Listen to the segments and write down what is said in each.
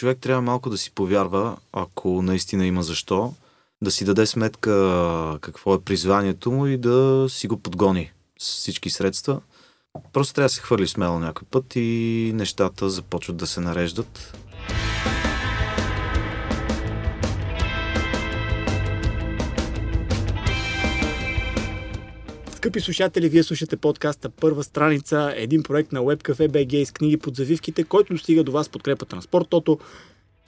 човек трябва малко да си повярва, ако наистина има защо, да си даде сметка какво е призванието му и да си го подгони с всички средства. Просто трябва да се хвърли смело някой път и нещата започват да се нареждат. Скъпи слушатели, вие слушате подкаста Първа страница, един проект на WebCafe BG с книги под завивките, който достига до вас подкрепата на спортото.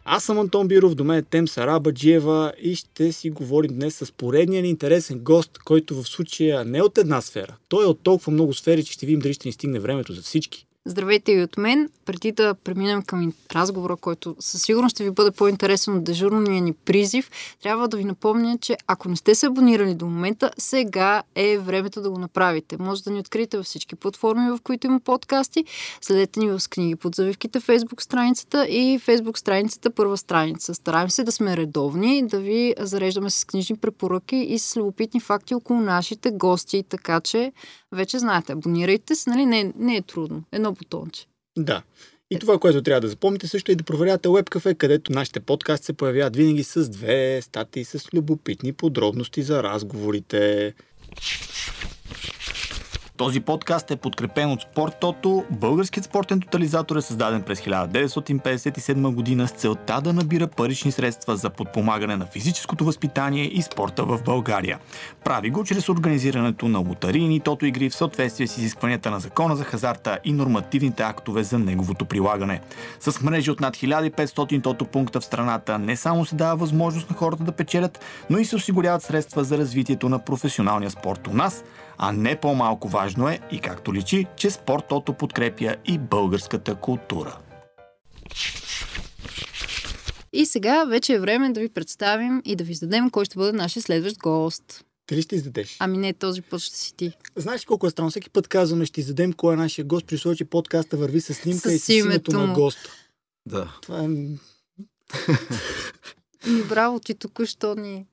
Аз съм Антон Биров, до мен е Тем Сараба Джиева и ще си говорим днес с поредния ни интересен гост, който в случая не е от една сфера. Той е от толкова много сфери, че ще видим дали ще ни стигне времето за всички. Здравейте и от мен. Преди да преминем към разговора, който със сигурност ще ви бъде по-интересен от дежурния ни призив, трябва да ви напомня, че ако не сте се абонирали до момента, сега е времето да го направите. Може да ни откриете във всички платформи, в които има подкасти. Следете ни в книги под завивките Facebook страницата и Facebook страницата първа страница. Стараем се да сме редовни, да ви зареждаме с книжни препоръки и с любопитни факти около нашите гости, така че вече знаете, абонирайте се, нали? Не, не е трудно. Едно бутонче. Да. И това, което трябва да запомните също е да проверявате WebCafe, където нашите подкасти се появяват винаги с две статии с любопитни подробности за разговорите. Този подкаст е подкрепен от Спорттото. Българският спортен тотализатор е създаден през 1957 година с целта да набира парични средства за подпомагане на физическото възпитание и спорта в България. Прави го чрез организирането на лотарийни тото игри в съответствие с изискванията на закона за хазарта и нормативните актове за неговото прилагане. С мрежи от над 1500 тото пункта в страната не само се дава възможност на хората да печелят, но и се осигуряват средства за развитието на професионалния спорт у нас – а не по-малко важно е и както личи, че спортото подкрепя и българската култура. И сега вече е време да ви представим и да ви издадем кой ще бъде нашия следващ гост. Ти ще издадеш? Ами не, този път ще си ти. Знаеш колко е странно? Всеки път казваме, ще издадем кой е нашия гост, при случай, че подкаста върви с снимка с и с името на госта. Да. Това е... Браво, ти току-що ни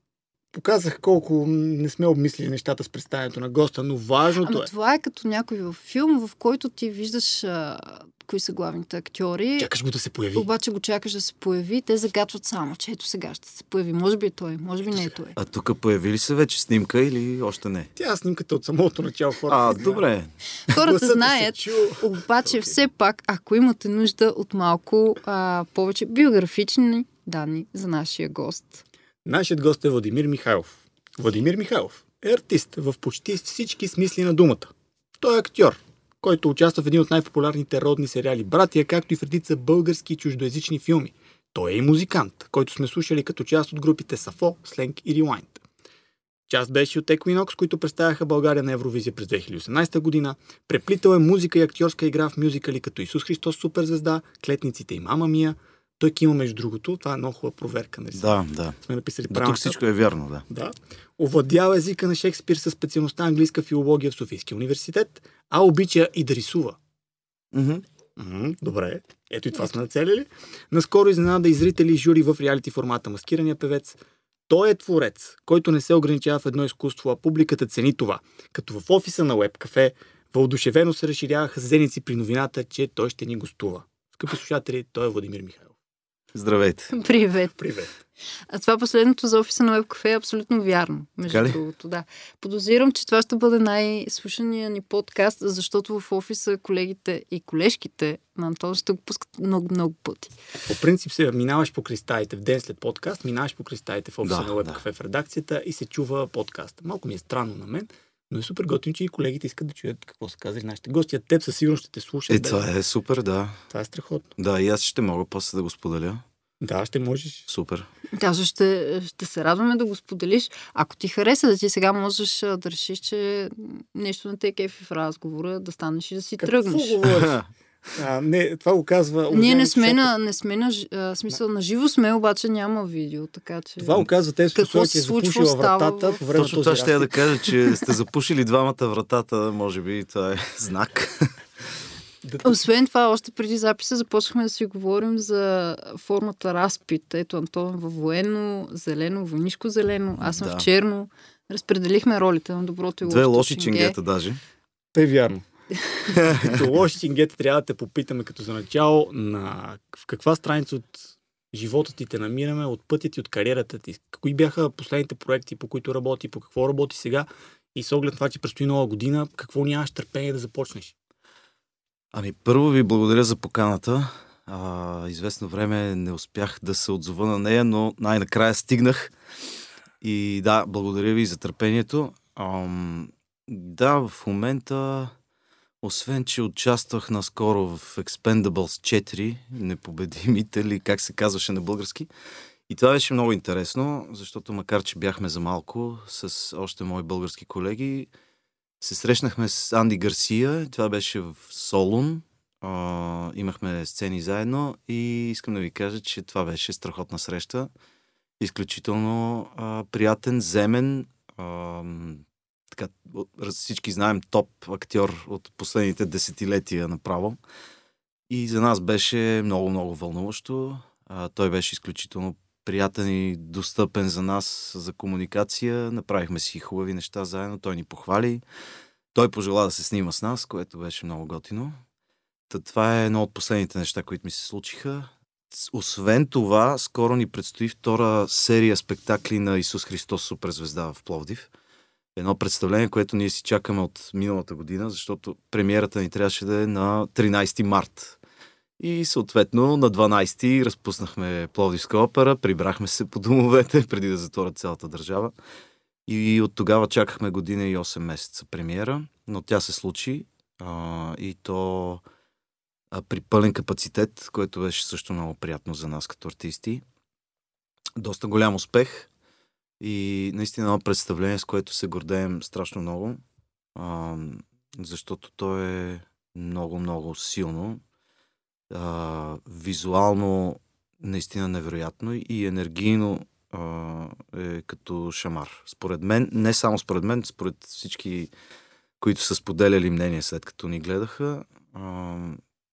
показах колко не сме обмислили нещата с представянето на госта, но важното ами, е... това е като някой във филм, в който ти виждаш а, кои са главните актьори. Чакаш го да се появи. Обаче го чакаш да се появи. Те загатват само, че ето сега ще се появи. Може би е той, може би не е той. А тук появи ли се вече снимка или още не? Тя снимката от самото начало хората. А, добре. Хората знаят, обаче okay. все пак, ако имате нужда от малко а, повече биографични данни за нашия гост, Нашият гост е Владимир Михайлов. Владимир Михайлов е артист в почти всички смисли на думата. Той е актьор, който участва в един от най-популярните родни сериали Братия, както и в редица български и чуждоязични филми. Той е и музикант, който сме слушали като част от групите Сафо, Сленг и Rewind. Част беше от Equinox, които представяха България на Евровизия през 2018 година. Преплитал е музика и актьорска игра в мюзикали като Исус Христос Суперзвезда, Клетниците и Мама Мия, той има, между другото, това е много хубава проверка. Нали? Да, да. Сме написали да, тук всичко е вярно, да. да. Овладява езика на Шекспир със специалността английска филология в Софийския университет, а обича и да рисува. Mm-hmm. Mm-hmm, добре. Ето и това сме нацелили. Наскоро изненада и зрители и жури в реалити формата Маскирания певец. Той е творец, който не се ограничава в едно изкуство, а публиката цени това. Като в офиса на Web Cafe, въодушевено се разширяваха зеници при новината, че той ще ни гостува. Скъпи слушатели, той е Владимир Михайлов. Здравейте. Привет. Привет. А това последното за офиса на WebCafe е абсолютно вярно. Между другото, да. Подозирам, че това ще бъде най-слушания ни подкаст, защото в офиса колегите и колежките на Антон ще го пускат много-много пъти. По принцип се минаваш по кристалите в ден след подкаст, минаваш по кристалите в офиса да, на WebCafe да. в редакцията и се чува подкаст. Малко ми е странно на мен, но е супер готин, че и колегите искат да чуят какво са казали нашите гости. А теб със сигурност ще те слушат. Е, това е супер, да. Това е страхотно. Да, и аз ще мога после да го споделя. Да, ще можеш. Супер. Да, ще, ще се радваме да го споделиш. Ако ти хареса да ти сега можеш да решиш, че нещо на те кефи в разговора, да станеш и да си Какво тръгнеш. говориш? А, не, това го казва... Ние не сме, на, не сме на, а, смисъл, на живо сме, обаче няма видео, така че... Това го казва те Какво се запушила вратата в... по време Точно това ще я да кажа, че сте запушили двамата вратата, може би това е знак. Освен това, още преди записа започнахме да си говорим за формата разпит. Ето Антон във военно, зелено, войнишко зелено, аз съм да. в черно. Разпределихме ролите на доброто и лошото Две лоши чингета даже. Те е вярно. като лоши чингета трябва да те попитаме като за начало на в каква страница от живота ти те намираме, от пътя ти, от кариерата ти. Кои бяха последните проекти, по които работи, по какво работи сега и с оглед това, че предстои нова година, какво нямаш търпение да започнеш? Ами първо ви благодаря за поканата. А, известно време не успях да се отзова на нея, но най-накрая стигнах. И да, благодаря ви за търпението. Ам, да, в момента, освен, че участвах наскоро в Expendables 4, непобедимите ли, как се казваше на български, и това беше много интересно, защото макар, че бяхме за малко с още мои български колеги, се срещнахме с Анди Гарсия, това беше в Солун, а, имахме сцени заедно и искам да ви кажа, че това беше страхотна среща. Изключително а, приятен, земен, а, така, всички знаем топ актьор от последните десетилетия направо. И за нас беше много-много вълнуващо. А, той беше изключително приятен и достъпен за нас за комуникация. Направихме си хубави неща заедно. Той ни похвали. Той пожела да се снима с нас, което беше много готино. Та, това е едно от последните неща, които ми се случиха. Освен това, скоро ни предстои втора серия спектакли на Исус Христос Суперзвезда в Пловдив. Едно представление, което ние си чакаме от миналата година, защото премиерата ни трябваше да е на 13 март. И съответно на 12 разпуснахме Пловдивска опера, прибрахме се по домовете преди да затворят цялата държава. И от тогава чакахме година и 8 месеца премиера, но тя се случи а, и то а, при пълен капацитет, което беше също много приятно за нас като артисти. Доста голям успех и наистина едно представление, с което се гордеем страшно много, а, защото то е много-много силно, а, визуално наистина невероятно и енергийно а, е като шамар. Според мен, не само според мен, според всички, които са споделяли мнение след като ни гледаха, а,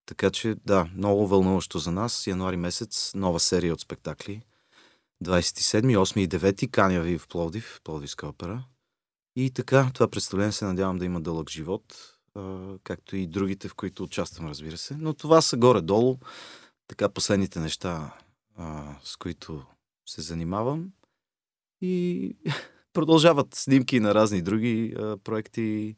така че, да, много вълнуващо за нас. Януари месец, нова серия от спектакли. 27, 8 и 9 каня ви в Пловдив, Пловдивска опера. И така, това представление се надявам да има дълъг живот, както и другите, в които участвам, разбира се. Но това са горе-долу, така последните неща, с които се занимавам. И продължават снимки на разни други проекти,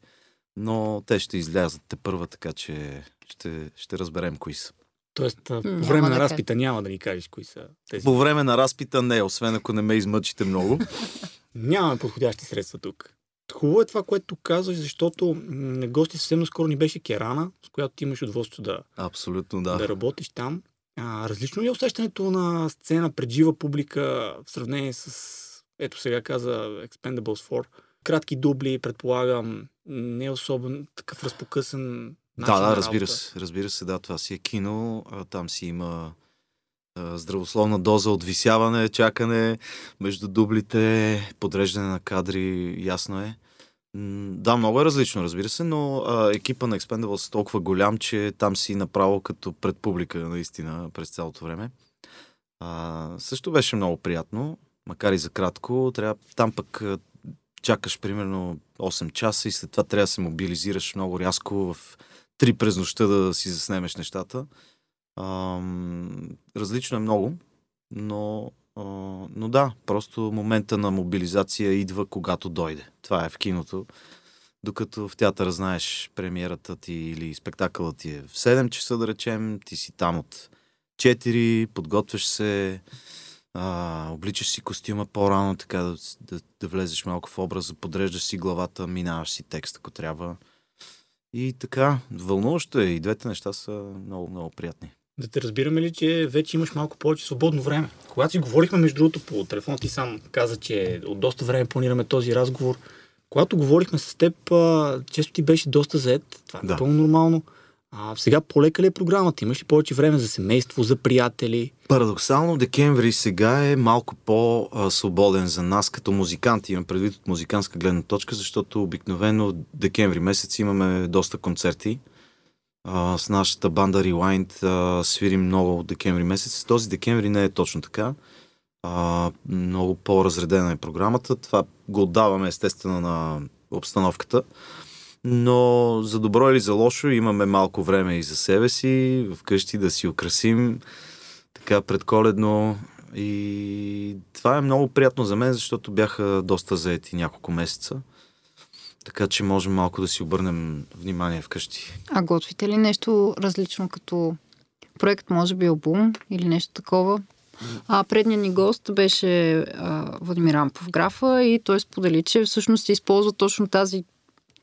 но те ще излязат те първа, така че ще, ще разберем кои са. Тоест, по време няма на разпита няма да ни кажеш кои са тези. По време на разпита не, освен ако не ме измъчите много. Нямаме подходящи средства тук. Хубаво е това, което казваш, защото на гости съвсем наскоро ни беше Керана, с която ти имаш удоволствие да, Абсолютно, да. да работиш там. А, различно ли е усещането на сцена пред жива публика в сравнение с, ето сега каза Expendables 4? Кратки дубли, предполагам, не особено такъв разпокъсан да, да, разбира се. Разбира се, да, това си е кино. А, там си има а, здравословна доза от висяване, чакане между дублите, подреждане на кадри, ясно е. Да, много е различно, разбира се, но а, екипа на Expendables е толкова голям, че там си направо като пред публика, наистина, през цялото време. А, също беше много приятно, макар и за кратко. Трябва, там пък чакаш примерно 8 часа и след това трябва да се мобилизираш много рязко в три през нощта да си заснемеш нещата. А, различно е много, но, а, но да, просто момента на мобилизация идва когато дойде. Това е в киното. Докато в театъра знаеш премиерата ти или спектакълът ти е в 7 часа, да речем, ти си там от 4, подготвяш се, а, обличаш си костюма по-рано, така да, да, да влезеш малко в образа, подреждаш си главата, минаваш си текст, ако трябва. И така, вълнуващо е. И двете неща са много, много приятни. Да те разбираме ли, че вече имаш малко повече свободно време? Когато си говорихме, между другото, по телефона ти сам каза, че от доста време планираме този разговор. Когато говорихме с теб, често ти беше доста заед. Това е да. напълно нормално. А сега полека ли е програмата? Имаш ли повече време за семейство, за приятели? Парадоксално декември сега е малко по-свободен за нас като музиканти. Имам предвид от музикантска гледна точка, защото обикновено декември месец имаме доста концерти. А, с нашата банда Rewind а, свирим много от декември месец. Този декември не е точно така. А, много по-разредена е програмата. Това го отдаваме естествено на обстановката. Но за добро или за лошо имаме малко време и за себе си, вкъщи да си украсим, така предколедно. И това е много приятно за мен, защото бяха доста заети няколко месеца. Така че можем малко да си обърнем внимание вкъщи. А готвите ли нещо различно като проект, може би албум или нещо такова? А предният ни гост беше а, Владимир Ампов графа и той сподели, че всъщност се използва точно тази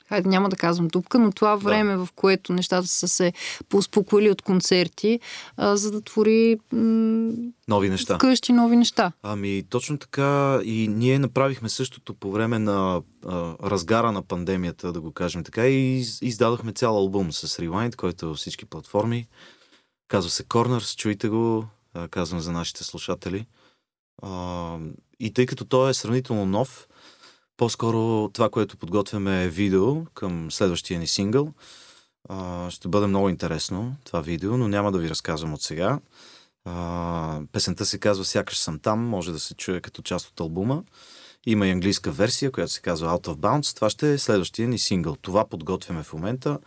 хайде няма да казвам дупка, но това време, да. в което нещата са се поуспокоили от концерти, а, за да твори м- нови неща. Къщи нови неща. Ами точно така и ние направихме същото по време на а, разгара на пандемията, да го кажем така, и издадохме цял албум с Rewind, който е всички платформи. Казва се Corners, чуйте го, а, казвам за нашите слушатели. А, и тъй като той е сравнително нов, по-скоро това, което подготвяме е видео към следващия ни сингъл. А, ще бъде много интересно това видео, но няма да ви разказвам от сега. А, песента се казва Сякаш съм там, може да се чуе като част от албума. Има и английска версия, която се казва Out of Bounds. Това ще е следващия ни сингъл. Това подготвяме в момента.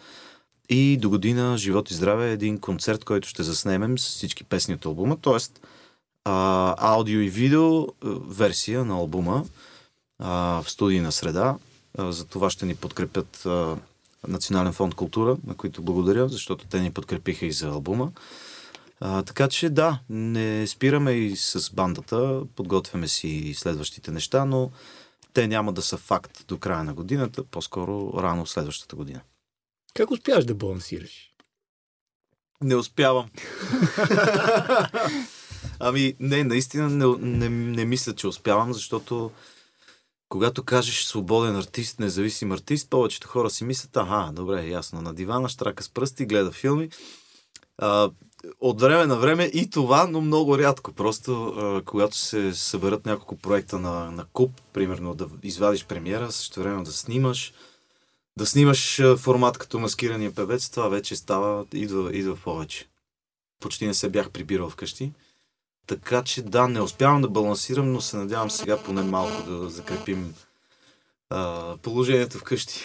И до година, живот и здраве, е един концерт, който ще заснемем с всички песни от албума. А, аудио и видео версия на албума а, в студийна среда. А, за това ще ни подкрепят а, Национален фонд култура, на които благодаря, защото те ни подкрепиха и за албума. А, така че да, не спираме и с бандата, подготвяме си следващите неща, но те няма да са факт до края на годината, по-скоро рано следващата година. Как успяваш да балансираш? Не успявам. ами, не, наистина не, не, не мисля, че успявам, защото когато кажеш свободен артист, независим артист, повечето хора си мислят, ага, добре, ясно, на дивана, штрака с пръсти, гледа филми. А, от време на време и това, но много рядко. Просто а, когато се съберат няколко проекта на, на куп, примерно да извадиш премиера, също време да снимаш, да снимаш формат като маскирания певец, това вече става, идва, идва повече. Почти не се бях прибирал вкъщи. Така че да, не успявам да балансирам, но се надявам сега поне малко да закрепим а, положението вкъщи.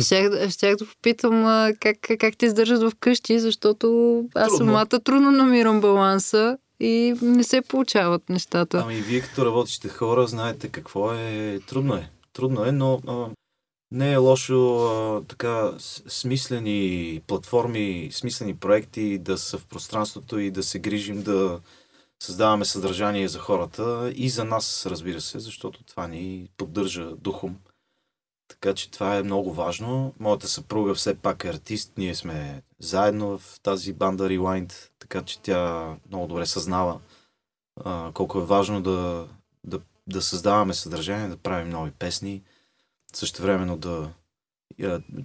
щях, щях да попитам а, как, как те издържат вкъщи, защото аз трудно. самата трудно намирам баланса и не се получават нещата. Ами вие като работите хора, знаете какво е. Трудно е. Трудно е, но а, не е лошо а, така смислени платформи, смислени проекти да са в пространството и да се грижим да създаваме съдържание за хората и за нас, разбира се, защото това ни поддържа духом. Така че това е много важно. Моята съпруга все пак е артист. Ние сме заедно в тази банда Rewind, така че тя много добре съзнава а, колко е важно да, да, да създаваме съдържание, да правим нови песни. Също времено да...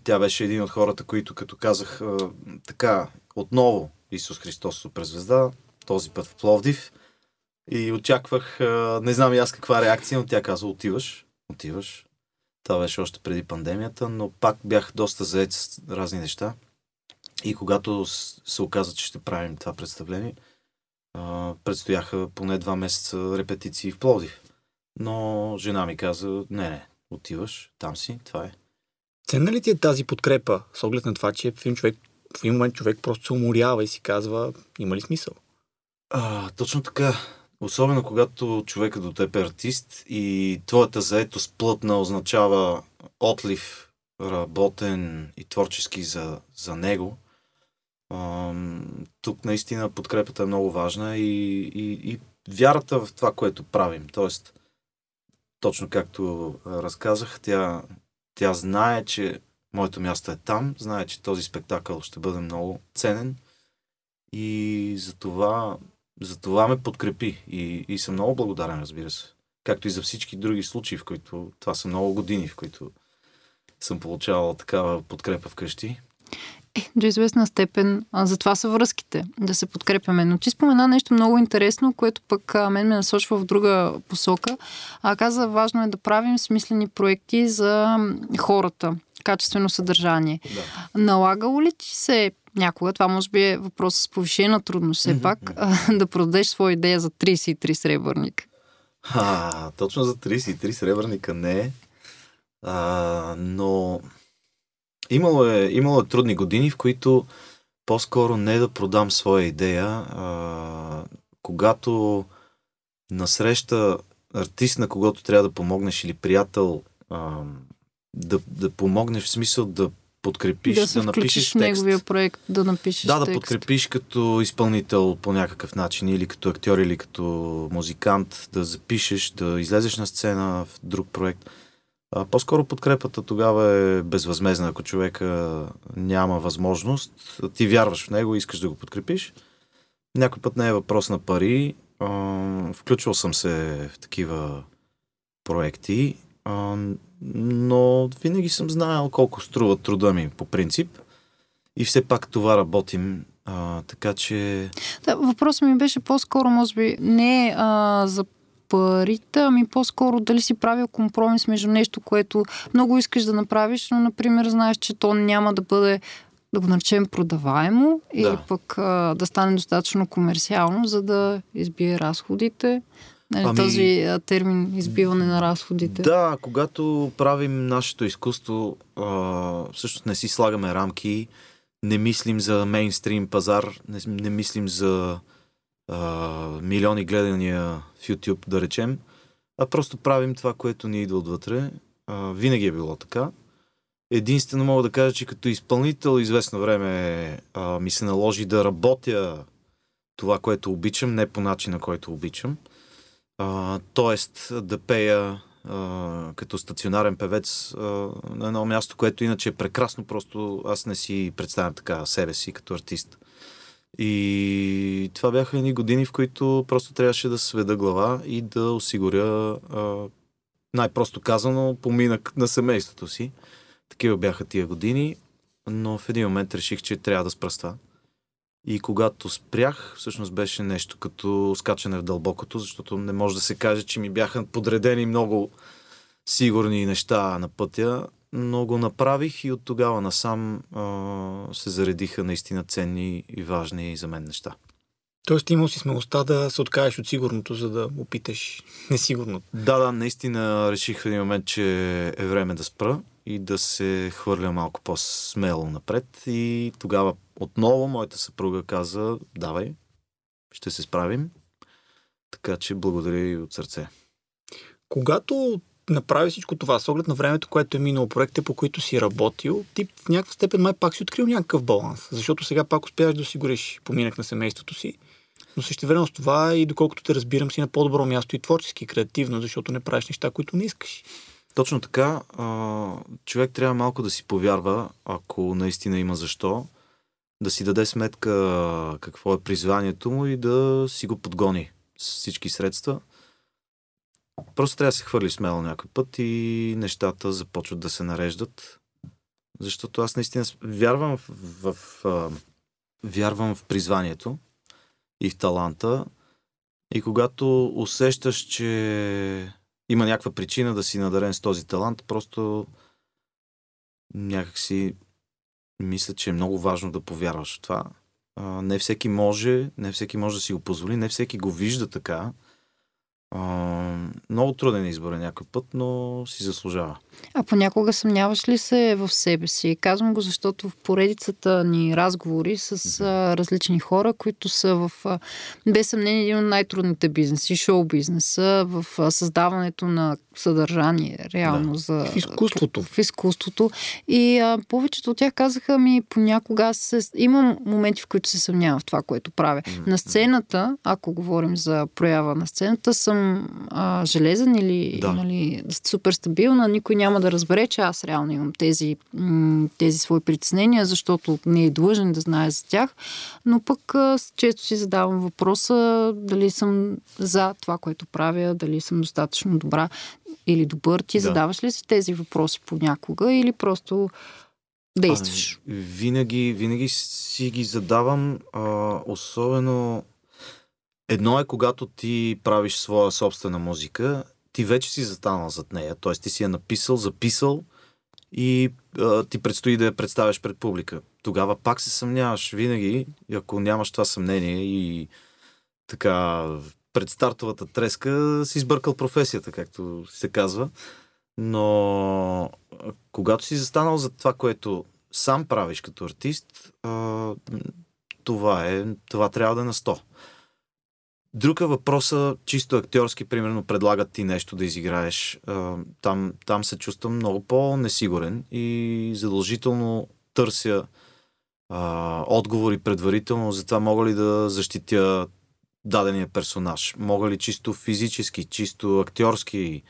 Тя беше един от хората, които, като казах, а, така, отново Исус Христос суперзвезда, този път в Пловдив. И очаквах, не знам и аз каква реакция, но тя каза, отиваш, отиваш. Това беше още преди пандемията, но пак бях доста заед с разни неща. И когато се оказа, че ще правим това представление, предстояха поне два месеца репетиции в Пловдив. Но жена ми каза, не, не, отиваш, там си, това е. Ценна ли ти е тази подкрепа, с оглед на това, че в един, човек, в един момент човек просто се уморява и си казва, има ли смисъл? А, точно така. Особено когато човекът до теб е артист и твоята заетост плътна означава отлив работен и творчески за, за него. А, тук наистина подкрепата е много важна и, и, и вярата в това, което правим. Тоест, точно както разказах, тя, тя знае, че моето място е там, знае, че този спектакъл ще бъде много ценен и за това за това ме подкрепи и, и съм много благодарен, разбира се. Както и за всички други случаи, в които това са много години, в които съм получавал такава подкрепа вкъщи. Е, до известна степен, а, за това са връзките, да се подкрепяме. Но ти спомена нещо много интересно, което пък а, мен ме насочва в друга посока. А, каза, важно е да правим смислени проекти за хората, качествено съдържание. Да. Налагало ли ти се някога, това може би е въпрос с повишена трудност все пак, да продадеш своя идея за 33 сребърника. А, точно за 33 сребърника не. А, но имало е, имало е трудни години, в които по-скоро не да продам своя идея. А, когато насреща артист, на когото трябва да помогнеш или приятел, а, да, да помогнеш в смисъл да подкрепиш, да, се да напишеш в неговия текст. проект, да напишеш Да, да текст. подкрепиш като изпълнител по някакъв начин, или като актьор, или като музикант, да запишеш, да излезеш на сцена в друг проект. А, по-скоро подкрепата тогава е безвъзмезна, ако човека няма възможност. Ти вярваш в него, искаш да го подкрепиш. Някой път не е въпрос на пари. А, включвал съм се в такива проекти, а, но винаги съм знаел колко струва труда ми по принцип. И все пак това работим. А, така че Да, въпросът ми беше по-скоро, може би, не а, за парите, ами по-скоро дали си правил компромис между нещо, което много искаш да направиш, но, например, знаеш, че то няма да бъде да го наречем продаваемо или Да. пък а, да стане достатъчно комерциално, за да избие разходите. Нали, Ами- Този термин избиване на разходите. Да, когато правим нашето изкуство, а, всъщност не си слагаме рамки, не мислим за мейнстрим пазар, не, не мислим за а, милиони гледания в YouTube, да речем, а просто правим това, което ни идва отвътре. А, винаги е било така. Единствено мога да кажа, че като изпълнител известно време а, ми се наложи да работя това, което обичам, не по начина, който обичам. Тоест да пея а, като стационарен певец а, на едно място, което иначе е прекрасно, просто аз не си представям така себе си като артист. И това бяха едни години, в които просто трябваше да сведа глава и да осигуря най-просто казано поминък на семейството си. Такива бяха тия години, но в един момент реших, че трябва да спра. И когато спрях, всъщност беше нещо като скачане в дълбокото, защото не може да се каже, че ми бяха подредени много сигурни неща на пътя, но го направих и от тогава насам а, се заредиха наистина ценни и важни за мен неща. Тоест имал си смелостта да се откажеш от сигурното, за да опиташ несигурното. Да, да, наистина реших в един момент, че е време да спра и да се хвърля малко по-смело напред. И тогава отново моята съпруга каза, давай, ще се справим. Така че благодаря и от сърце. Когато направи всичко това, с оглед на времето, което е минало, проектите, по които си работил, ти в някаква степен май пак си открил някакъв баланс. Защото сега пак успяваш да осигуриш поминък на семейството си. Но също време с това и доколкото те разбирам си на по-добро място и творчески, и креативно, защото не правиш неща, които не искаш. Точно така, а, човек трябва малко да си повярва, ако наистина има защо, да си даде сметка какво е призванието му и да си го подгони с всички средства. Просто трябва да се хвърли смело някой път и нещата започват да се нареждат. Защото аз наистина вярвам в, в, в вярвам в призванието и в таланта. И когато усещаш, че има някаква причина да си надарен с този талант, просто някакси мисля, че е много важно да повярваш в това. Не всеки може, не всеки може да си го позволи, не всеки го вижда така. А, много труден избор е някой път, но си заслужава. А понякога съмняваш ли се в себе си? Казвам го, защото в поредицата ни разговори с а, различни хора, които са в, без съмнение, един от най-трудните бизнеси, шоу бизнеса, в създаването на съдържание, реално Да. за... В изкуството. В изкуството. И а, повечето от тях казаха ми, понякога аз се, имам моменти, в които се съмнявам в това, което правя. На сцената, ако говорим за проява на сцената, съм а, железен или Да. нали, супер стабилна. Никой няма да разбере, че аз реално имам тези, тези свои притеснения, защото не е длъжен да знае за тях. Но пък а, често си задавам въпроса дали съм за това, което правя, дали съм достатъчно добра или добър. Ти Да. задаваш ли си тези въпроси понякога или просто действаш? Ами, винаги, винаги си ги задавам, а, особено едно е когато ти правиш своя собствена музика, ти вече си застанал зад нея, т.е. ти си я написал, записал и а, ти предстои да я представяш пред публика. Тогава пак се съмняваш винаги, ако нямаш това съмнение и така пред стартовата треска си сбъркал професията, както се казва. Но когато си застанал за това, което сам правиш като артист, а, това е, това трябва да е на 100. Друг е въпроса, чисто актьорски, примерно, предлагат ти нещо да изиграеш. Там, там се чувствам много по-несигурен и задължително търся а, отговори предварително за това мога ли да защитя дадения персонаж. Мога ли чисто физически, чисто актьорски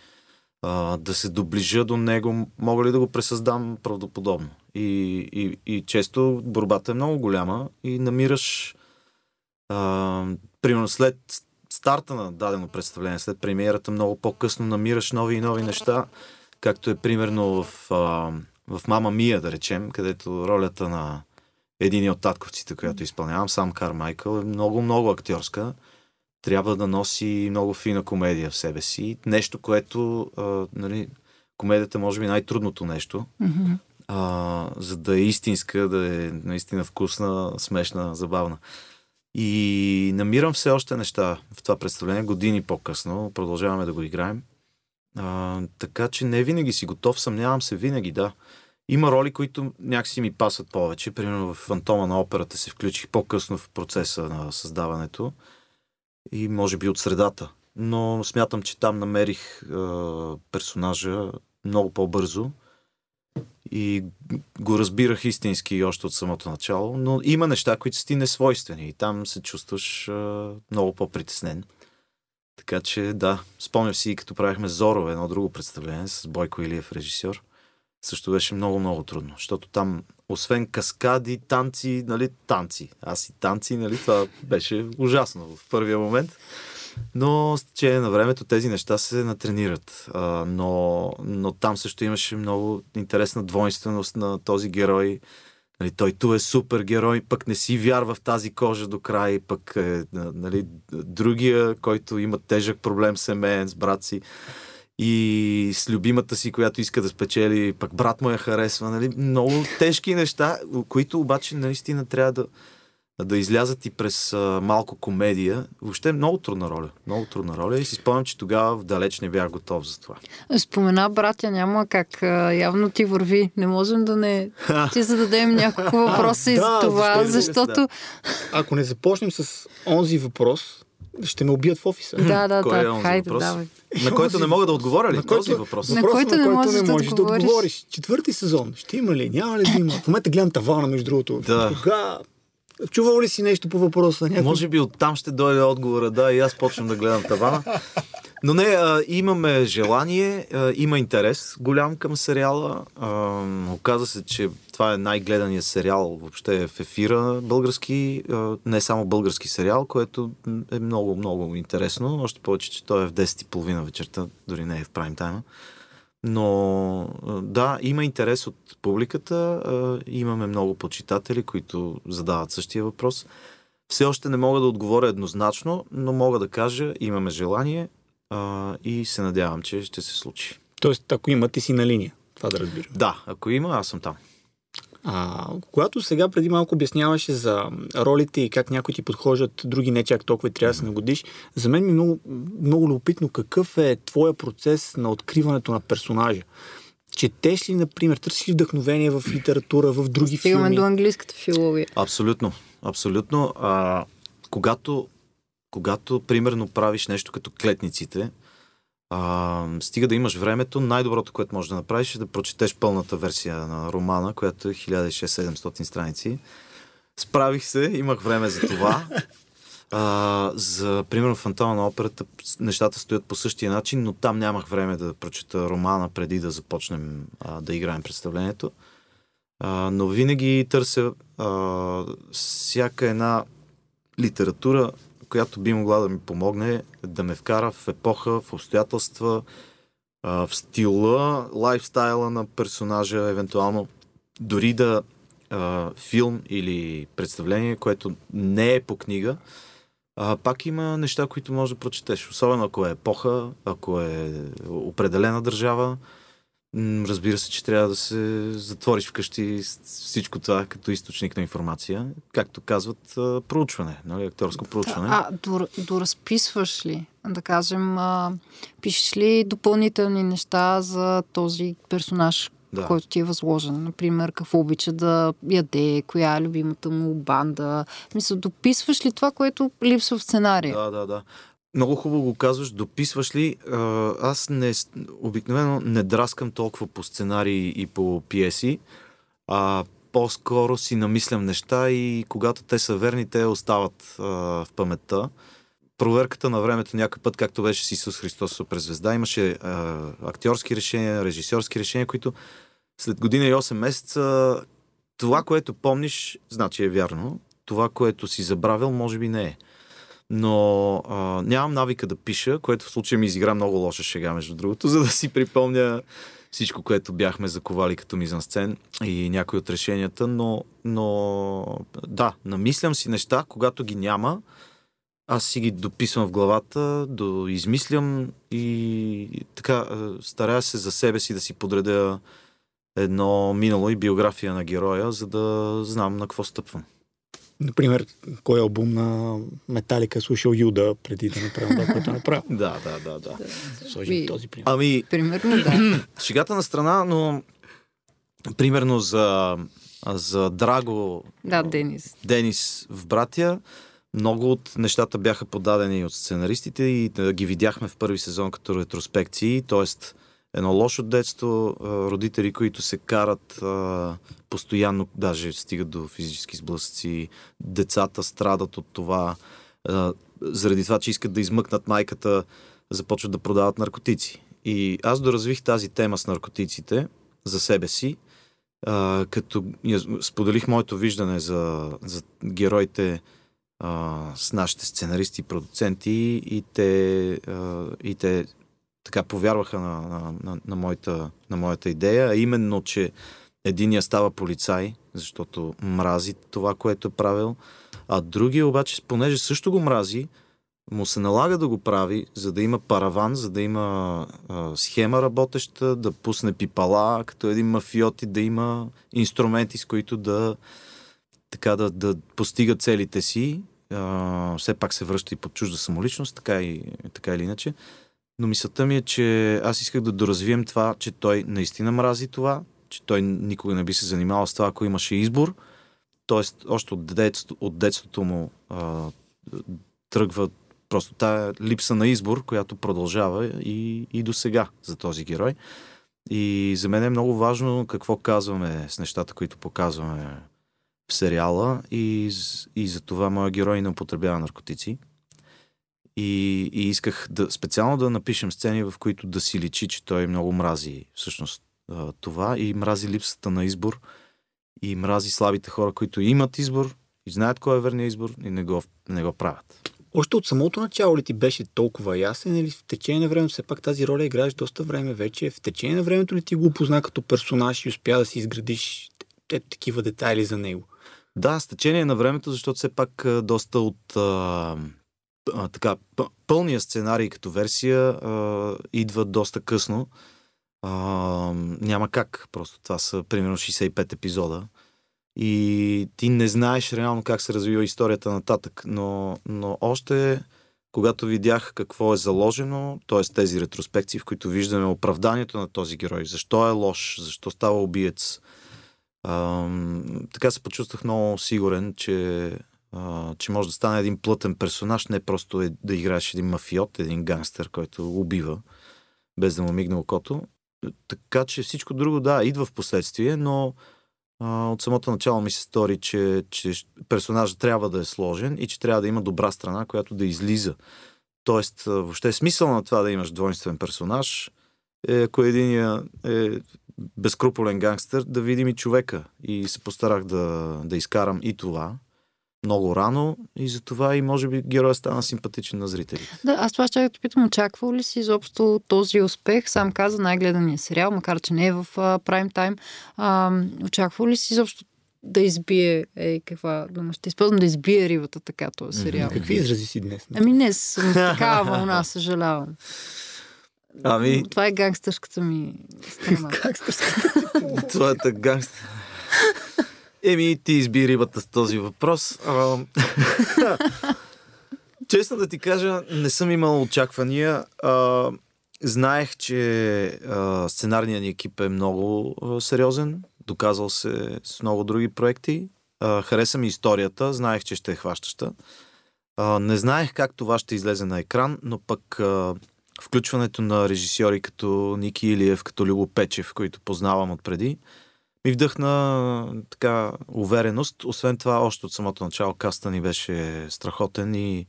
а, да се доближа до него, мога ли да го пресъздам правдоподобно. И, и, и често борбата е много голяма и намираш примерно след старта на дадено представление, след премиерата, много по-късно намираш нови и нови неща, както е примерно в, а, в Мама Мия, да речем, където ролята на един от татковците, която изпълнявам, сам Кармайкъл, е много-много актьорска. Трябва да носи много фина комедия в себе си. Нещо, което, а, нали, комедията може би най-трудното нещо. Мгм. А, за да е истинска, да е наистина вкусна, смешна, забавна. И намирам все още неща в това представление, години по-късно. Продължаваме да го играем. А, така че не винаги си готов, съмнявам се винаги, да. Има роли, които някакси ми пасват повече. Примерно в Фантома на операта се включих по-късно в процеса на създаването и може би от средата. Но смятам, че там намерих е, персонажа много по-бързо и го разбирах истински още от самото начало, но има неща, които са ти несвойствени и там се чувстваш е, много по-притеснен. Така че да, спомням си, като правихме Зоро, едно друго представление с Бойко Илиев режисьор, също беше много-много трудно, защото там, освен каскади, танци, нали, танци. Аз и танци, нали, това беше ужасно в първия момент. Но с течение на времето тези неща се натренират. А, но, но там също имаше много интересна двойственост на този герой. Нали, той ту е супер герой, пък не си вярва в тази кожа до край, пък е, нали, другия, който има тежък проблем семейен с брат си и с любимата си, която иска да спечели, пък брат му я харесва. Нали? Много тежки неща, които обаче наистина трябва да, да излязат и през а, малко комедия. Въобще е много трудна роля. Много трудна роля и си спомням, че тогава далеч не бях готов за това. Спомена братя, няма как. а, Явно ти върви. Не можем да не ти зададем няколко въпроса и да, за това, защо- защото... Ако не започнем с онзи въпрос, ще ме убият в офиса. Да, да, Кой е да. онзи Хайде, въпрос? давай. На който не мога да отговоря ли? На Този който- въпрос. На Въпросът, който не можеш да можеш да отговориш. отговориш. Четвърти сезон. Ще има ли? Няма ли да има? В момента гледам тавана, между другото. Да. Кога? Чувал ли си нещо по въпроса? Някой... Може би оттам ще дойде отговора, да, и аз почвам да гледам тавана. Но не, а, имаме желание, а, има интерес голям към сериала. А, оказа се, че това е най-гледаният сериал въобще в ефира български, а, не само български сериал, което е много, много интересно. Още повече, че той е в 10.30 вечерта, дори не е в прайм тайма. Но да, има интерес от публиката, имаме много почитатели, които задават същия въпрос. Все още не мога да отговоря еднозначно, но мога да кажа, имаме желание а, и се надявам, че ще се случи. Тоест, ако има, ти си на линия. Това да разбирам. Да, ако има, аз съм там. А, когато сега преди малко обясняваше за ролите и как някои ти подхождат, други не чак толкова и трябва да се нагодиш, за мен ми е много, много любопитно какъв е твоя процес на откриването на персонажа. Четеш ли, например, търсиш ли вдъхновение в литература, в други Стигаме филми? до английската филология. Абсолютно. Абсолютно. А, когато, когато, примерно, правиш нещо като клетниците, а, стига да имаш времето, най-доброто, което можеш да направиш е да прочетеш пълната версия на романа, която е 1600-700 страници. Справих се, имах време за това. А, за, примерно, Фантома на операта нещата стоят по същия начин, но там нямах време да прочета романа преди да започнем а, да играем представлението. А, но винаги търся а, всяка една литература, която би могла да ми помогне да ме вкара в епоха, в обстоятелства, в стила, лайфстайла на персонажа, евентуално дори да а, филм или представление, което не е по книга, а, пак има неща, които можеш да прочетеш. Особено ако е епоха, ако е определена държава. Разбира се, че трябва да се затвориш вкъщи всичко това като източник на информация. Както казват, проучване, нали, акторско проучване. А, дор, доразписваш ли? Да кажем, а, пишеш ли допълнителни неща за този персонаж, Да. който ти е възложен. Например, какво обича да яде, коя е любимата му банда. Мисля, дописваш ли това, което липсва в сценария? Да, да, да. Много хубаво го казваш, дописваш ли. Аз не, обикновено не драскам толкова по сценарии и по пиеси, а по-скоро си намислям неща и когато те са верни, те остават а, в паметта. Проверката на времето някой път, както беше с Исус Христос през звезда, имаше а, актьорски решения, режисьорски решения, които след година и 8 месеца това, което помниш, значи е вярно. Това, което си забравил, може би не е. Но а, нямам навика да пиша, което в случая ми изигра много лоша шега, между другото, за да си припомня всичко, което бяхме заковали като мизансцен и някои от решенията, но, но да, намислям си неща, когато ги няма, аз си ги дописвам в главата, до измислям и така старая се за себе си да си подредя едно минало и биография на героя, за да знам на какво стъпвам. Например, кой албум на Металика е слушал Юда преди да направим това, което е направил. Да, да, да, да. Сложим И- този пример. Ами, Примерно, да. шегата на страна, но примерно за, за Драго да, Денис. Денис в Братя, много от нещата бяха подадени от сценаристите и да ги видяхме в първи сезон като ретроспекции, т.е. едно лошо детство, родители, които се карат постоянно, даже стигат до физически сблъсъци, децата страдат от това, заради това, че искат да измъкнат майката, започват да продават наркотици. И аз доразвих тази тема с наркотиците за себе си, като споделих моето виждане за, за героите с нашите сценаристи и продуценти и те, и те така повярваха на, на, на, на, моята, на моята идея, а именно, че единия става полицай, защото мрази това, което е правил, а другия обаче, понеже също го мрази, му се налага да го прави, за да има параван, за да има а, схема работеща, да пусне пипала, като един мафиот и да има инструменти, с които да така да, да постига целите си. А, все пак се връща и под чужда самоличност, така, и, така или иначе. Но мисълта ми е, че аз исках да доразвием това, че той наистина мрази това, че той никога не би се занимавал с това, ако имаше избор. Тоест, още от, детство, от детството му а, тръгва просто тая липса на избор, която продължава и, и до сега за този герой. И за мен е много важно какво казваме с нещата, които показваме в сериала и, и за това моя герой не употребява наркотици. И, и исках да, специално да напишем сцени, в които да си личи, че той много мрази всъщност това и мрази липсата на избор и мрази слабите хора, които имат избор и знаят кой е верният избор и не го, не го правят. Още от самото начало ли ти беше толкова ясен или в течение на времето, все пак тази роля играеш доста време вече, в течение на времето ли ти го опозна като персонаж и успя да си изградиш ето такива детайли за него? Да, с течение на времето, защото все пак доста от а, така, пълния сценарий като версия а, идва доста късно. А, няма как. Просто това са примерно 65 епизода. И ти не знаеш реално как се развива историята нататък. Но, но още когато видях какво е заложено, т.е. тези ретроспекции, в които виждаме оправданието на този герой, защо е лош, защо става убиец, Ам, така се почувствах много сигурен, че, че може да стане един плътен персонаж, не просто е, да играеш един мафиот, един гангстер, който убива, без да му мигне окото. Така че всичко друго, да, идва в последствие, но а, от самото начало ми се стори, че, че персонажът трябва да е сложен и че трябва да има добра страна, която да излиза. Тоест, въобще смисъл на това да имаш двойствен персонаж е, ако единия е безкруполен гангстер, да видим и човека. И се постарах да, да изкарам и това много рано и затова и може би героя стана симпатичен на зрителите. Да, аз това ще да те питам, очаквал ли си изобщо този успех? Сам каза най-гледания сериал, макар че не е в прайм тайм. Очаквал ли си изобщо да избие, е, каква дума ще използвам, да избие рибата така този сериал? Какви изрази си днес? Ами не, съм с такава вълна, съжалявам. Ами, Това е гангстърската ми страна. твоята гангстер. Еми, ти изби рибата с този въпрос. А, честно да ти кажа, не съм имал очаквания. А, знаех, че а, сценарният ни екип е много а, сериозен, доказал се с много други проекти. А, хареса ми историята, знаех, че ще е хващаща. А, не знаех как това ще излезе на екран, но пък а, включването на режисьори като Ники Илиев, като Любо Печев, които познавам отпреди, ми вдъхна така увереност. Освен това, още от самото начало каста ни беше страхотен и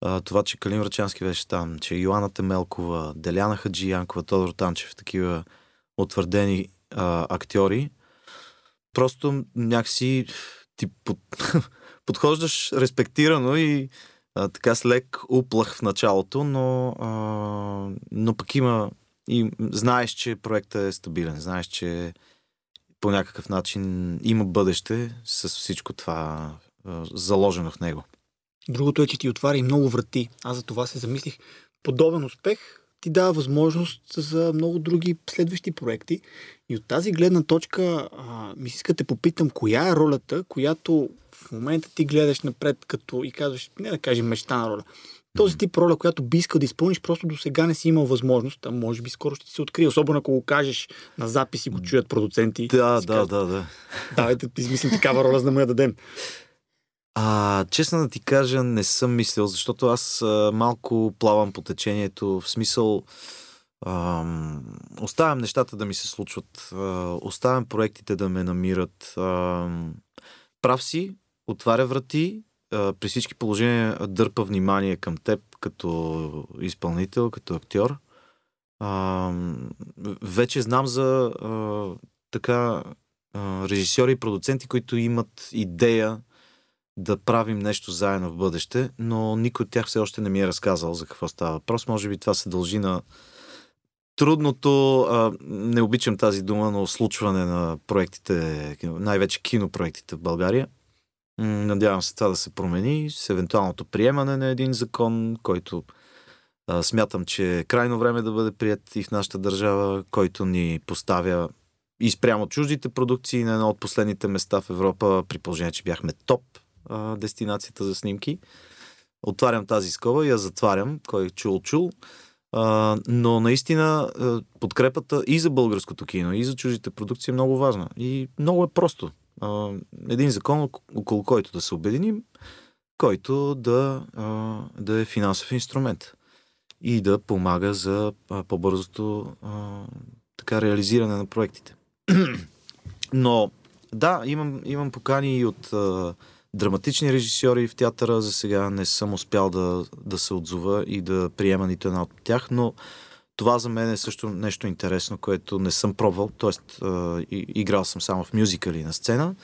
а, това, че Калин Врачански беше там, че Йоанна Темелкова, Деляна Хаджи Янкова, Тодор Танчев, такива утвърдени а, актьори, просто някакси ти под, подхождаш респектирано и а, така с лек уплах в началото, но, а, но пък има и знаеш, че проектът е стабилен, знаеш, че по някакъв начин има бъдеще с всичко това заложено в него. Другото е, че ти отваря и много врати. Аз за това се замислих. Подобен успех ти дава възможност за много други следващи проекти. И от тази гледна точка а, ми иска те попитам, коя е ролята, която в момента ти гледаш напред като и казваш, не да кажем мечта на роля, този тип роля, която би искал да изпълниш, просто до сега не си имал възможност, а може би скоро ще ти се открие. Особено ако го кажеш на запис и го чуят продуценти. Да, да, да, да. Давайте да измислим такава роля, за да му я дадем. А, честно да ти кажа, не съм мислил, защото аз а, малко плавам по течението, в смисъл ам, оставям нещата да ми се случват, а, оставям проектите да ме намират. Ам, прав си, отваря врати, при всички положения дърпа внимание към теб като изпълнител, като актьор. А, вече знам за а, така а, режисьори и продуценти, които имат идея да правим нещо заедно в бъдеще, но никой от тях все още не ми е разказал за какво става въпрос. Може би това се дължи на трудното, а, не обичам тази дума, но случване на проектите, най-вече кинопроектите в България. Надявам се това да се промени с евентуалното приемане на един закон, който а, смятам, че е крайно време да бъде прият и в нашата държава, който ни поставя и спрямо чуждите продукции на едно от последните места в Европа, при положение, че бяхме топ а, дестинацията за снимки. Отварям тази скоба я затварям, кой е чул-чул. А, но наистина подкрепата и за българското кино, и за чуждите продукции е много важна. И много е просто. Един закон, около който да се обединим, който да, да е финансов инструмент и да помага за по-бързото така реализиране на проектите. Но да, имам, имам покани и от драматични режисьори в театъра. За сега не съм успял да, да се отзова и да приема нито една от тях, но това за мен е също нещо интересно, което не съм пробвал. И, играл съм само в мюзикали на сцена.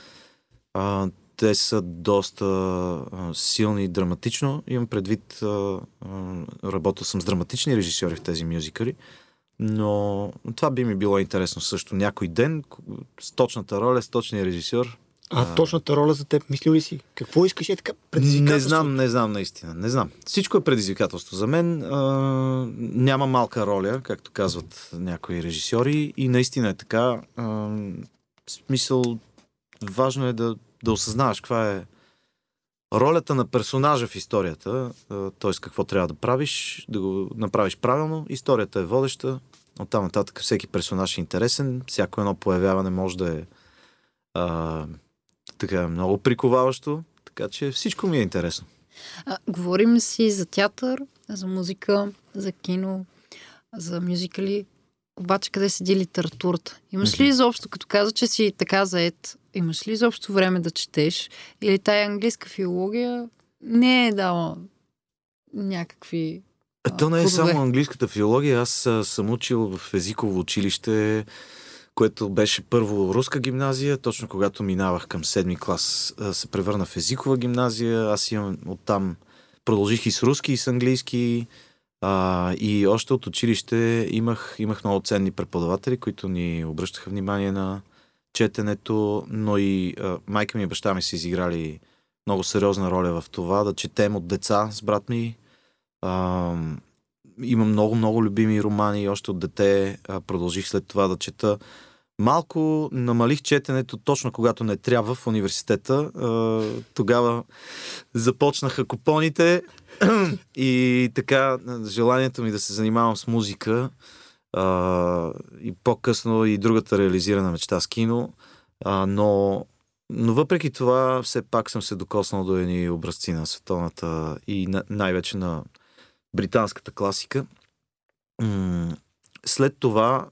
А, те са доста а, силни драматично. Имам предвид, а, а, работил съм с драматични режисьори в тези мюзикали. Но това би ми било интересно също някой ден с точната роля, с точния режисьор а, а точната роля за теб, мислил ли си? Какво искаш е така Не знам, не знам наистина. Не знам. Всичко е предизвикателство. За мен а, няма малка роля, както казват някои режисьори и наистина е така. А, смисъл, важно е да, да осъзнаваш каква е ролята на персонажа в историята, т.е. какво трябва да правиш, да го направиш правилно. Историята е водеща, оттам нататък всеки персонаж е интересен, всяко едно появяване може да е а, така много приковаващо, така че всичко ми е интересно. А, говорим си за театър, за музика, за кино, за мюзикали. Обаче къде седи литературата? Имаш ли изобщо, като каза, че си така заед, имаш ли изобщо време да четеш? Или тая английска филология не е дала някакви то не е само английската филология. Аз съм учил в езиково училище което беше първо руска гимназия, точно когато минавах към седми клас се превърна в езикова гимназия. Аз имам оттам продължих и с руски, и с английски. А, и още от училище имах, имах много ценни преподаватели, които ни обръщаха внимание на четенето, но и а, майка ми и баща ми са изиграли много сериозна роля в това да четем от деца с брат ми. А, има много, много любими романи. Още от дете продължих след това да чета Малко намалих четенето точно когато не трябва в университета. Тогава започнаха купоните и така желанието ми да се занимавам с музика и по-късно и другата реализирана мечта с кино. Но, но въпреки това все пак съм се докоснал до едни образци на световната и на, най-вече на британската класика. След това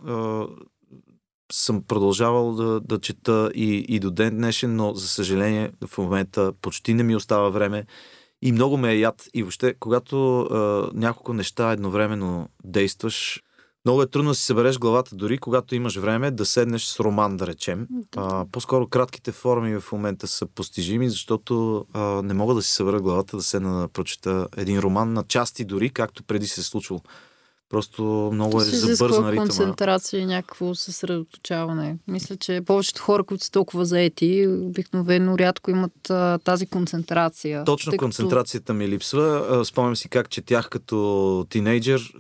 съм продължавал да, да чета и, и до ден днешен, но за съжаление в момента почти не ми остава време и много ме е яд. И въобще, когато а, няколко неща едновременно действаш, много е трудно да си събереш главата, дори когато имаш време да седнеш с роман, да речем. А, по-скоро кратките форми в момента са постижими, защото а, не мога да си събера главата да седна да прочета един роман на части дори, както преди се е случило. Просто много е забързана ритъма. концентрация и някакво съсредоточаване. Мисля, че повечето хора, които са толкова заети, обикновено рядко имат а, тази концентрация. Точно тъй концентрацията като... ми липсва. Спомням си как четях като тинейджър.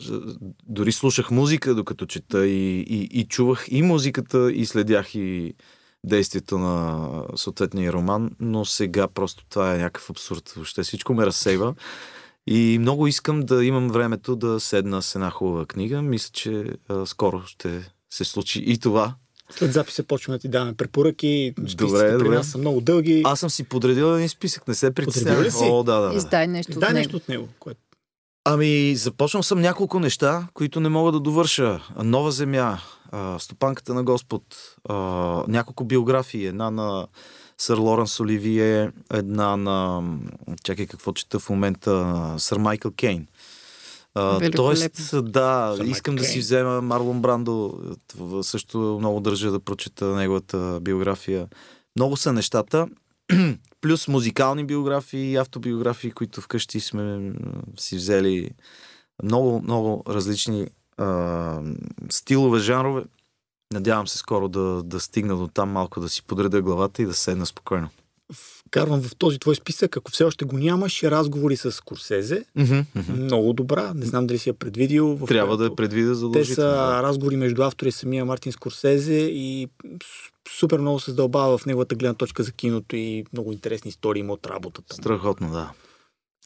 Дори слушах музика, докато чета и, и, и чувах и музиката, и следях и действието на съответния роман, но сега просто това е някакъв абсурд. Въобще всичко ме разсейва. И много искам да имам времето да седна с една хубава книга. Мисля, че а, скоро ще се случи и това. След записа почваме да ти даваме препоръки. Добре, при добре. нас са много дълги. Аз съм си подредил един списък, не се притеснявай. О, да, да, да. Издай нещо Издай от нещо от него. Което... Ами, започнал съм няколко неща, които не мога да довърша. Нова земя, Стопанката на Господ, няколко биографии, една на Сър Лоренс Оливие, една на... Чакай какво чета в момента. Сър Майкъл Кейн. Uh, тоест, да, Сър искам да си взема Марлон Брандо. Също много държа да прочета неговата биография. Много са нещата. Плюс музикални биографии и автобиографии, които вкъщи сме си взели много, много различни а, стилове, жанрове. Надявам се скоро да, да стигна до там малко да си подреда главата и да седна спокойно. Вкарвам в този твой списък, ако все още го нямаш, разговори с Курсезе. Mm-hmm, mm-hmm. Много добра. Не знам дали си я предвидил. В Трябва да я предвида за Те са да. разговори между автори самия Мартин Скорсезе и супер много се задълбава в неговата гледна точка за киното и много интересни истории има от работата. Страхотно, да.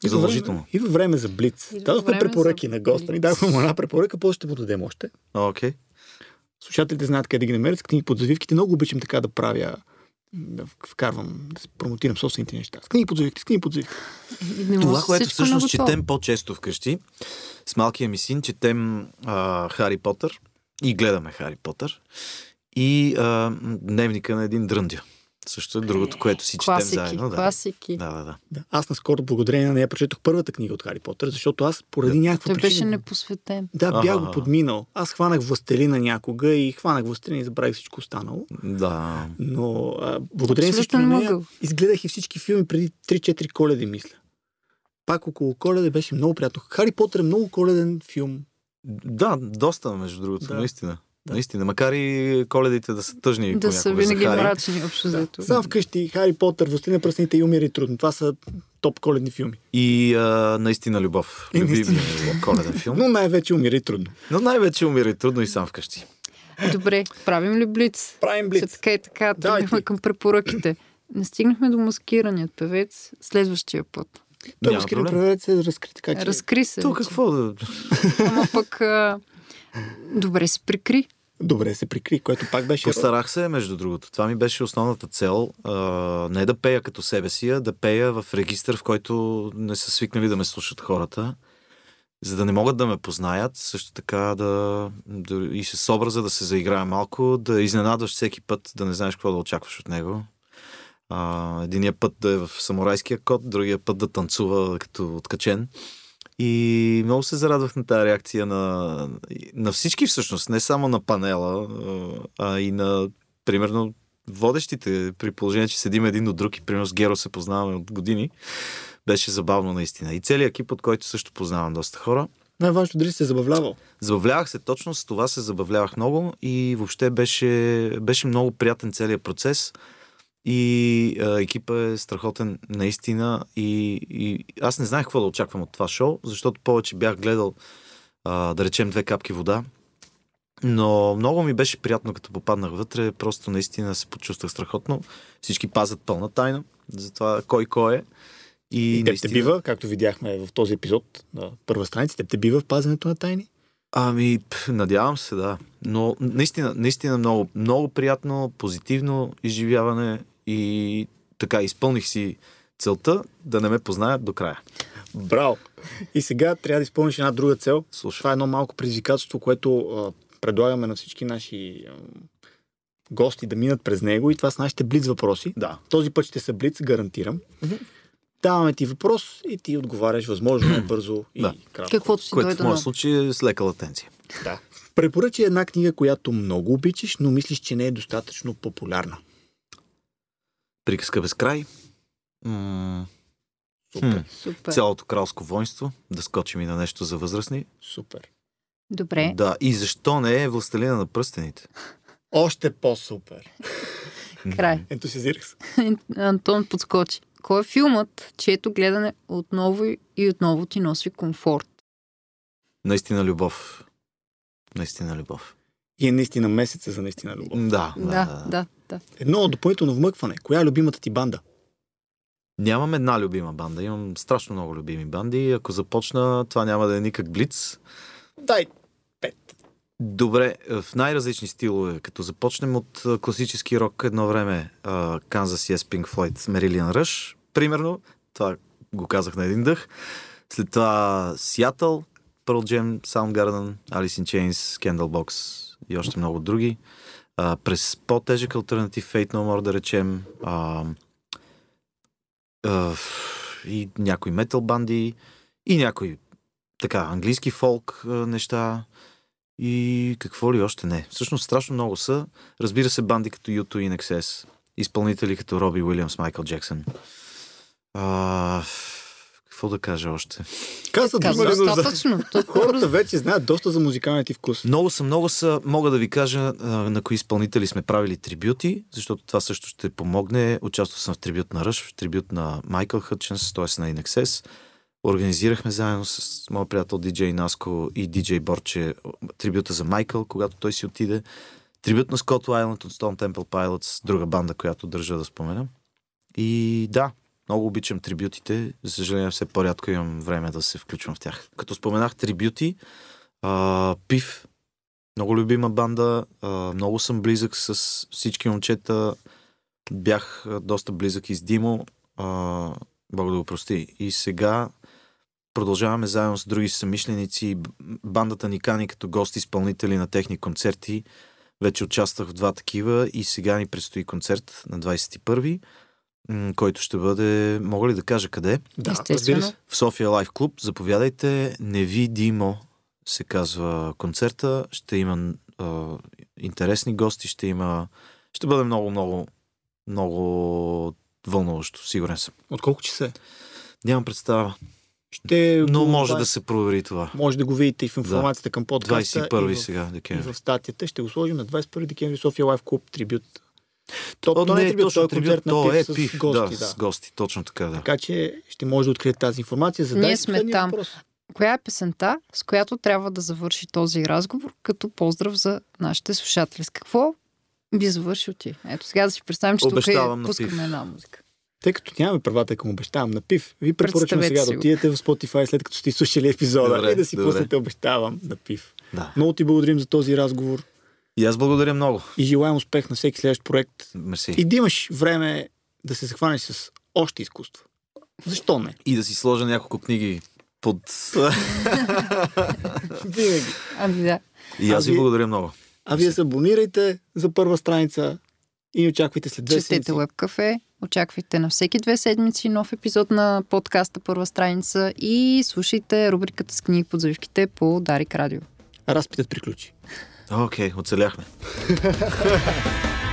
И Задължително. И във време за Блиц. Дадохме препоръки на госта ни. Дадохме му една препоръка, после ще му дадем още. Окей. Okay. Слушателите знаят къде да ги намерят. Книги под завивките. Много обичам така да правя да вкарвам, да промотирам собствените неща. С книги под завивките, с книги под завивките. Това, което всъщност четем по-често вкъщи, с малкия ми син, четем а, Хари Потър и гледаме Хари Потър и а, дневника на един дръндя. Също е другото, което си класики, четем заедно. Да. Класики. Да, да, да. да. Аз наскоро, благодарение на нея, прочетох първата книга от Хари Потър, защото аз поради да. някаква Той беше непосветен. Да, бях го подминал. Аз хванах властелина някога и хванах властелина и забравих всичко останало. Да. Но а, благодарение всички на нея, изгледах и всички филми преди 3-4 коледи, мисля. Пак около коледа беше много приятно. Хари Потър е много коледен филм. Да, доста, между другото, да. наистина. Да. Наистина, макар и коледите да са тъжни. Да са винаги мрачни, общо взето. Сам вкъщи, Хари Потър, Властелин на пръстените и умири трудно. Това са топ коледни филми. И а, наистина любов. И наистина. коледен филм. Но най-вече умири трудно. Но най-вече умири трудно и сам вкъщи. Добре, правим ли блиц? Правим блиц. Все така и така, тръгнахме към препоръките. Не стигнахме до маскираният певец следващия път. Той маскираният певец е разкри така, че... Разкри се. То какво да... Ама пък... А... Добре се прикри добре се прикри, което пак беше... Постарах се, между другото. Това ми беше основната цел. А, не да пея като себе си, а да пея в регистър, в който не са свикнали да ме слушат хората, за да не могат да ме познаят. Също така да, да и с образа да се заиграя малко, да изненадваш всеки път, да не знаеш какво да очакваш от него. А, единия път да е в самурайския код, другия път да танцува като откачен. И много се зарадвах на тази реакция на, на всички всъщност, не само на панела, а и на, примерно, водещите, при положение, че седим един от друг и, примерно, с Геро се познаваме от години. Беше забавно наистина. И целият екип, от който също познавам доста хора. Най-важно дали се забавлявал? Забавлявах се, точно с това се забавлявах много и въобще беше, беше много приятен целият процес. И а, екипа е страхотен наистина. И, и аз не знаех какво да очаквам от това шоу, защото повече бях гледал, а, да речем, две капки вода. Но много ми беше приятно, като попаднах вътре. Просто наистина се почувствах страхотно. Всички пазят пълна тайна за това кой кой е. И, И наистина... те бива, както видяхме в този епизод на първа страница, те бива в пазенето на тайни. Ами, надявам се, да. Но наистина, наистина много, много приятно, позитивно изживяване и така изпълних си целта да не ме познаят до края. Браво! И сега трябва да изпълниш една друга цел. Слушай. Това е едно малко предизвикателство, което а, предлагаме на всички наши а, гости да минат през него и това са нашите блиц въпроси. Да. Този път ще са блиц, гарантирам. Даваме ти въпрос и ти отговаряш възможно най-бързо и Да. кратко. Каквото си Което в дойде моя на... случай е с лека латенция. Да. Препоръчи една книга, която много обичаш, но мислиш, че не е достатъчно популярна. Приказка без край. М- Супер, Хм. Супер. Цялото кралско воинство. Да скочим и на нещо за възрастни. супер. Добре. Да. И защо не е Властелина на пръстените? Още по-супер. Край. Ентусиазирах се. Антон подскочи. Кой е филмът, чието гледане отново и отново ти носи комфорт? Наистина любов. Наистина любов. И е наистина месеца за наистина любов. Да, да, Да, да, да. Едно допълнително вмъкване. Коя е любимата ти банда? Нямам една любима банда. Имам страшно много любими банди. Ако започна, това няма да е никак блиц. Дай. Добре, в най-различни стилове. Като започнем от класически рок едно време, Kansas Yes, Pink Floyd, Marillion Rush, примерно. Това го казах на един дъх. След това Seattle, Pearl Jam, Soundgarden, Alice in Chains, Candlebox и още много други. А, през по-тежък альтернатив Fate No More, да речем. А, а, и някои метал банди, и някои така, английски фолк а, неща. И какво ли още не. Всъщност страшно много са. Разбира се, банди като U2 и NXS. Изпълнители като Роби Уилямс, Майкъл Джексън. А, какво да кажа още? Каза, Казва има ли нужда? Хората вече знаят доста за музикалния ти вкус. Много са, много са. Мога да ви кажа на кои изпълнители сме правили трибюти, защото това също ще помогне. Участвал съм в трибют на Ръш, в трибют на Майкъл Хътченс, т.е. на NXS. Организирахме заедно с моят приятел диджей Наско и диджей Борче трибюта за Майкъл, когато той си отиде. Трибют на Скот Лайланд от Stone Temple Pilots, друга банда, която държа да спомена. И да, много обичам трибютите. За съжаление, все по-рядко имам време да се включвам в тях. Като споменах трибюти, а, Пив, много любима банда, а, много съм близък с всички момчета. Бях доста близък и с Димо. А, Бог да го прости. И сега продължаваме заедно с други съмишленици. Б- Бандата ни кани като гости изпълнители на техни концерти. Вече участвах в два такива и сега ни предстои концерт на 21 м, който ще бъде, мога ли да кажа къде? Да, разбира се. В София Лайф Клуб. Заповядайте. Невидимо се казва концерта. Ще има а, интересни гости, ще има... Ще бъде много, много, много вълнуващо, сигурен съм. От колко часа е? Нямам представа, Ще но го- може да се провери това. Може да го видите и в информацията към подкаста. 21 и в, сега и декември. в статията. Ще го сложим на 21 декември София Лайф Клуб трибют. То, О, то не е трибют, то е трибют, концерт на то е с пив, гости. да, Да, с гости, точно така, да. Така че ще може да откриете тази информация. Задай Ние сме там. Въпрос. Коя е песента, с която трябва да завърши този разговор, като поздрав за нашите слушатели? С какво би завършил ти? Ето сега да си представим, че Обещавам тук на е, пускаме една музика. Тъй като нямаме правата към обещавам на пив, ви препоръчвам сега си да го. отидете в Spotify след като сте изслушали епизода Добре, и да си добре. пуснете обещавам на пив. да. Много ти благодарим за този разговор И аз благодаря много. и желаем успех на всеки следващ проект. Мерси. И да имаш време да се захванеш с още изкуство. Защо не? И да си сложа няколко книги под... Винаги. Ами да. И аз ви благодаря много. А вие се абонирайте за първа страница и очаквайте след две Четете. Web Cafe, очаквайте на всеки две седмици нов епизод на подкаста Първа страница и слушайте рубриката с книги под завивките по Дарик Радио. Разпитът приключи. Окей, оцеляхме.